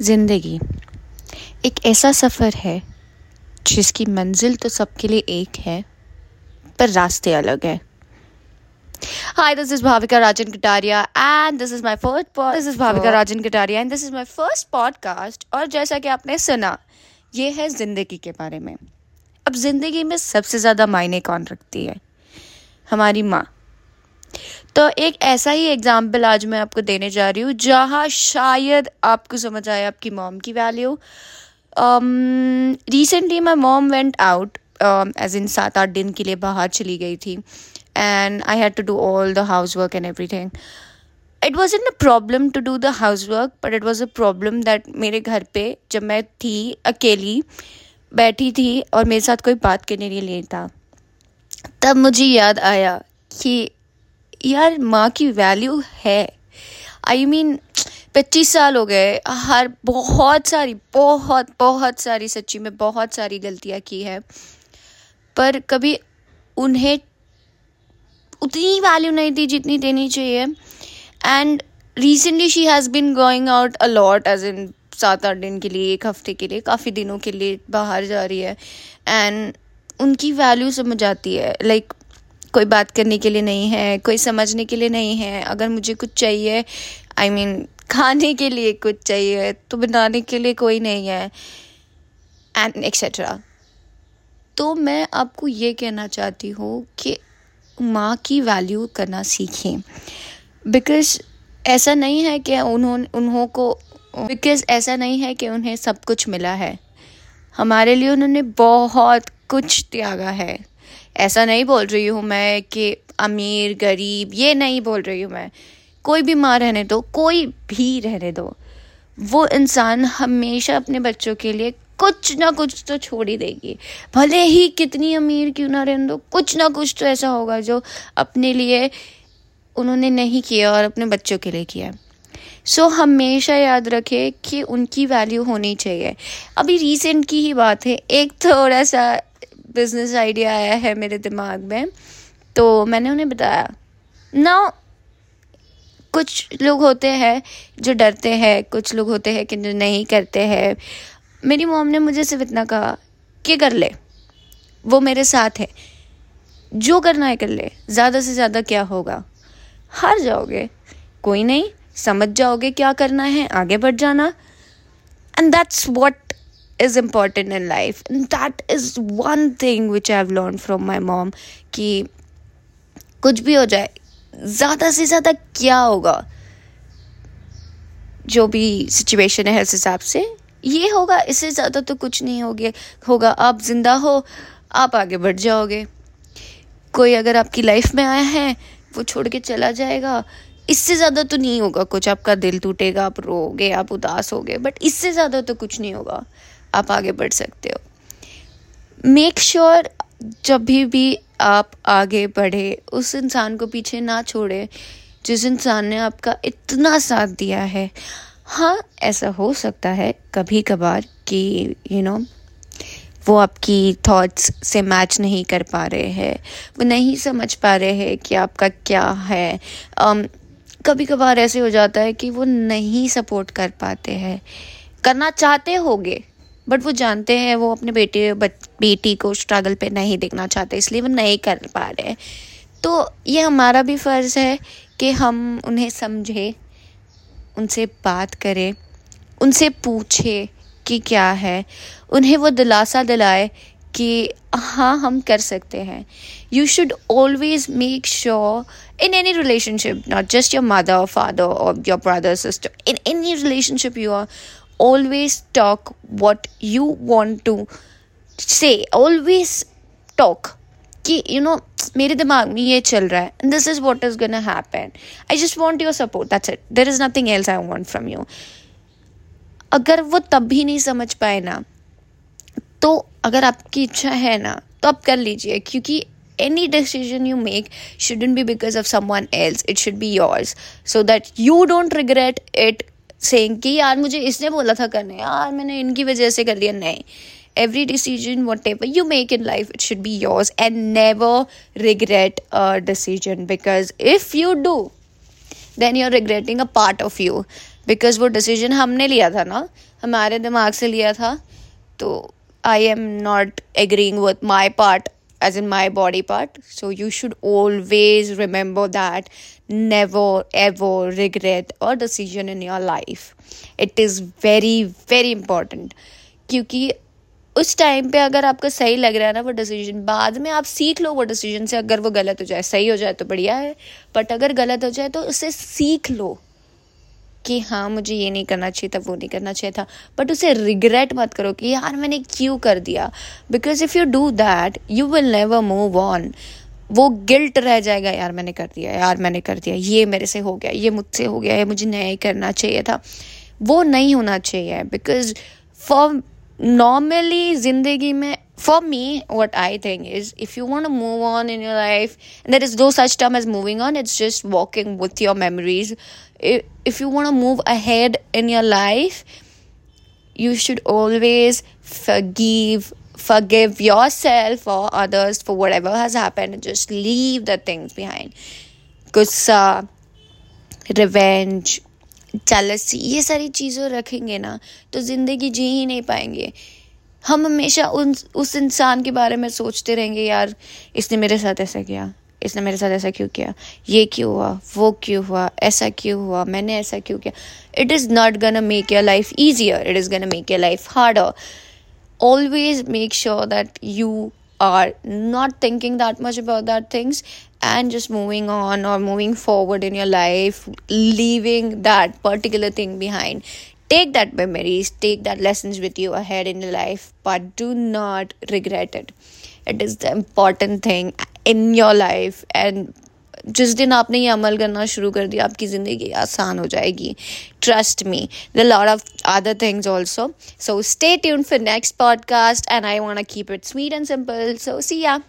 ज़िंदगी। एक ऐसा सफ़र है, जिसकी मंजिल तो सबके लिए एक है, पर रास्ते अलग है। Hi this is Bhavika Rajan Kataria and this is my first pod this is Bhavika Rajan Kataria and this is my first podcast और जैसा कि आपने सुना, ये है ज़िंदगी के बारे में। अब ज़िंदगी में सबसे ज़्यादा मायने कौन रखती है? हमारी माँ। तो एक ऐसा ही एग्ज़ाम्पल आज मैं आपको देने जा रही हूँ, जहाँ शायद आपको समझ आए आपकी मॉम की value recently my mom went out as in सात आठ दिन के लिए बाहर चली गई थी and I had to do all the house work and everything it was in a problem to do the house work but it was a problem that मेरे घर पे जब मैं थी अकेली, बैठी थी और मेरे साथ कोई बात करने के लिए था, तब मुझे याद आया कि यार माँ की वैल्यू है। आई मीन पच्चीस साल हो गए हर बहुत सारी बहुत बहुत सारी सच्ची में बहुत सारी गलतियाँ की है। पर कभी उन्हें उतनी वैल्यू नहीं दी जितनी देनी चाहिए। And recently she has been going out a lot as in सात आठ दिन के लिए एक हफ़्ते के लिए काफ़ी दिनों के लिए बाहर जा रही है। एंड उनकी वैल्यू समझ आती है। लाइक like, कोई बात करने के लिए नहीं है कोई समझने के लिए नहीं है अगर मुझे कुछ चाहिए आई I मीन mean, खाने के लिए कुछ चाहिए तो बनाने के लिए कोई नहीं है एंड एक्सेट्रा तो मैं आपको ये कहना चाहती हूँ कि माँ की वैल्यू करना सीखें। बिकॉज़ ऐसा नहीं है कि उन्होंने उन्हों को बिकॉज़ ऐसा नहीं है कि उन्हें सब कुछ मिला है। हमारे लिए उन्होंने बहुत कुछ त्यागा है। ऐसा नहीं बोल रही हूँ मैं कि अमीर गरीब ये नहीं बोल रही हूँ मैं। कोई भी माँ रहने दो कोई भी रहने दो। वो इंसान हमेशा अपने बच्चों के लिए कुछ ना कुछ तो छोड़ ही देगी। भले ही कितनी अमीर क्यों ना रहने दो कुछ ना कुछ तो ऐसा होगा जो अपने लिए उन्होंने नहीं किया और अपने बच्चों के लिए किया। सो so, हमेशा याद रखें कि उनकी वैल्यू होनी चाहिए। अभी रिसेंट की ही बात है एक थोड़ा सा बिज़नेस आइडिया आया है मेरे दिमाग में तो मैंने उन्हें बताया। ना कुछ लोग होते हैं जो डरते हैं, कुछ लोग होते हैं कि जो नहीं करते हैं। मेरी मोम ने मुझे सिर्फ़ इतना कहा कि कर ले, वो मेरे साथ है। जो करना है कर ले, ज़्यादा से ज़्यादा क्या होगा? हार जाओगे। कोई नहीं, समझ जाओगे क्या करना है, आगे बढ़ जाना। And that's what is important in life. And that is one thing which i've learned from my mom, कि कुछ भी हो जाए, ज़्यादा से ज़्यादा क्या होगा? जो भी सिचुएशन है उस हिसाब से, ये होगा, इससे ज़्यादा तो कुछ नहीं होगे, होगा। आप ज़िंदा हो, आप आगे बढ़ जाओगे। कोई अगर आपकी लाइफ में आया है, वो छोड़ के चला जाएगा। इससे ज़्यादा तो नहीं होगा कुछ। आपका दिल टूटेगा, आप रोगे आप उदास होगे बट इससे ज़्यादा तो कुछ नहीं होगा। आप आगे बढ़ सकते हो। मेक श्योर sure जब भी भी आप आगे बढ़े उस इंसान को पीछे ना छोड़े जिस इंसान ने आपका इतना साथ दिया है। हाँ ऐसा हो सकता है कभी कभार कि यू नो वो आपकी थॉट्स से मैच नहीं कर पा रहे हैं। वो नहीं समझ पा रहे हैं कि आपका क्या है। um, कभी कभार ऐसे हो जाता है कि वो नहीं सपोर्ट कर पाते हैं। करना चाहते होगे बट वो जानते हैं, वो अपने बेटे बेटी को स्ट्रगल पे नहीं देखना चाहते, इसलिए वो नहीं कर पा रहे तो ये हमारा भी फ़र्ज़ है कि हम उन्हें समझें, उनसे बात करें, उनसे पूछे कि क्या है। उन्हें वो दिलासा दिलाए कि हाँ हम कर सकते हैं। You should always make sure in any relationship not just your mother father और your brother sister in any relationship you are always talk what you want to say always talk कि यू नो मेरे दिमाग में ये चल रहा है this is what is gonna happen I just want your support that's it there is nothing else I want from you अगर वो तब भी नहीं समझ पाए ना तो अगर आपकी इच्छा है ना तो आप कर लीजिए क्योंकि any decision you make shouldn't be because of someone else it should be yours so that you don't regret it Seng कि यार मुझे इसने बोला था करने, यार मैंने इनकी वजह से कर लिया। नहीं every decision whatever you make in life it should be yours and never regret a decision because if you do then you are regretting a part of you because वो डिसीज़न हमने लिया था ना, हमारे दिमाग से लिया था तो I am not agreeing with my part as in my body part. So you should always remember that never ever regret a decision in your life. It is very very important क्योंकि उस time पे अगर आपको सही लग रहा है ना वो डिसीज़न बाद में आप सीख लो वो डिसीज़न से अगर वो गलत हो जाए सही हो जाए तो बढ़िया है बट अगर गलत हो जाए तो उससे सीख लो कि हाँ मुझे ये नहीं करना चाहिए था, वो नहीं करना चाहिए था। बट उसे रिग्रेट मत करो कि यार, मैंने क्यों कर दिया? Because if you do that you will never move on वो गिल्ट रह जाएगा, यार, मैंने कर दिया, यार, मैंने कर दिया, ये मेरे से हो गया, ये मुझसे हो गया, ये मुझे नहीं करना चाहिए था। वो नहीं होना चाहिए बिकॉज़ फॉर नॉर्मली ज़िंदगी में what i think is, if you want to move on in your life, and there is no such term as moving on, it's just walking with your memories. If, you want to move ahead in your life you should always forgive forgive yourself or others for whatever has happened and just leave the things behind gussa revenge jealousy ये सारी चीज़ें रखेंगे ना तो ज़िंदगी जी ही नहीं पाएँगे हम हमेशा उन उस इंसान के बारे में सोचते रहेंगे यार इसने मेरे साथ ऐसा किया इसने मेरे साथ ऐसा क्यों किया ये क्यों हुआ वो क्यों हुआ ऐसा क्यों हुआ मैंने ऐसा क्यों किया it is not gonna make your life easier it is gonna make your life harder always make sure that you are not thinking that much about that things and just moving on or moving forward in your life leaving that particular thing behind take that memories take that lessons with you ahead in your life but do not regret it it is the important thing in your life and जिस दिन आपने ये अमल करना शुरू कर दिया, आपकी ज़िंदगी आसान हो जाएगी। Trust me the lot of other things also so stay tune for next podcast and I want keep it sweet and simple so see ya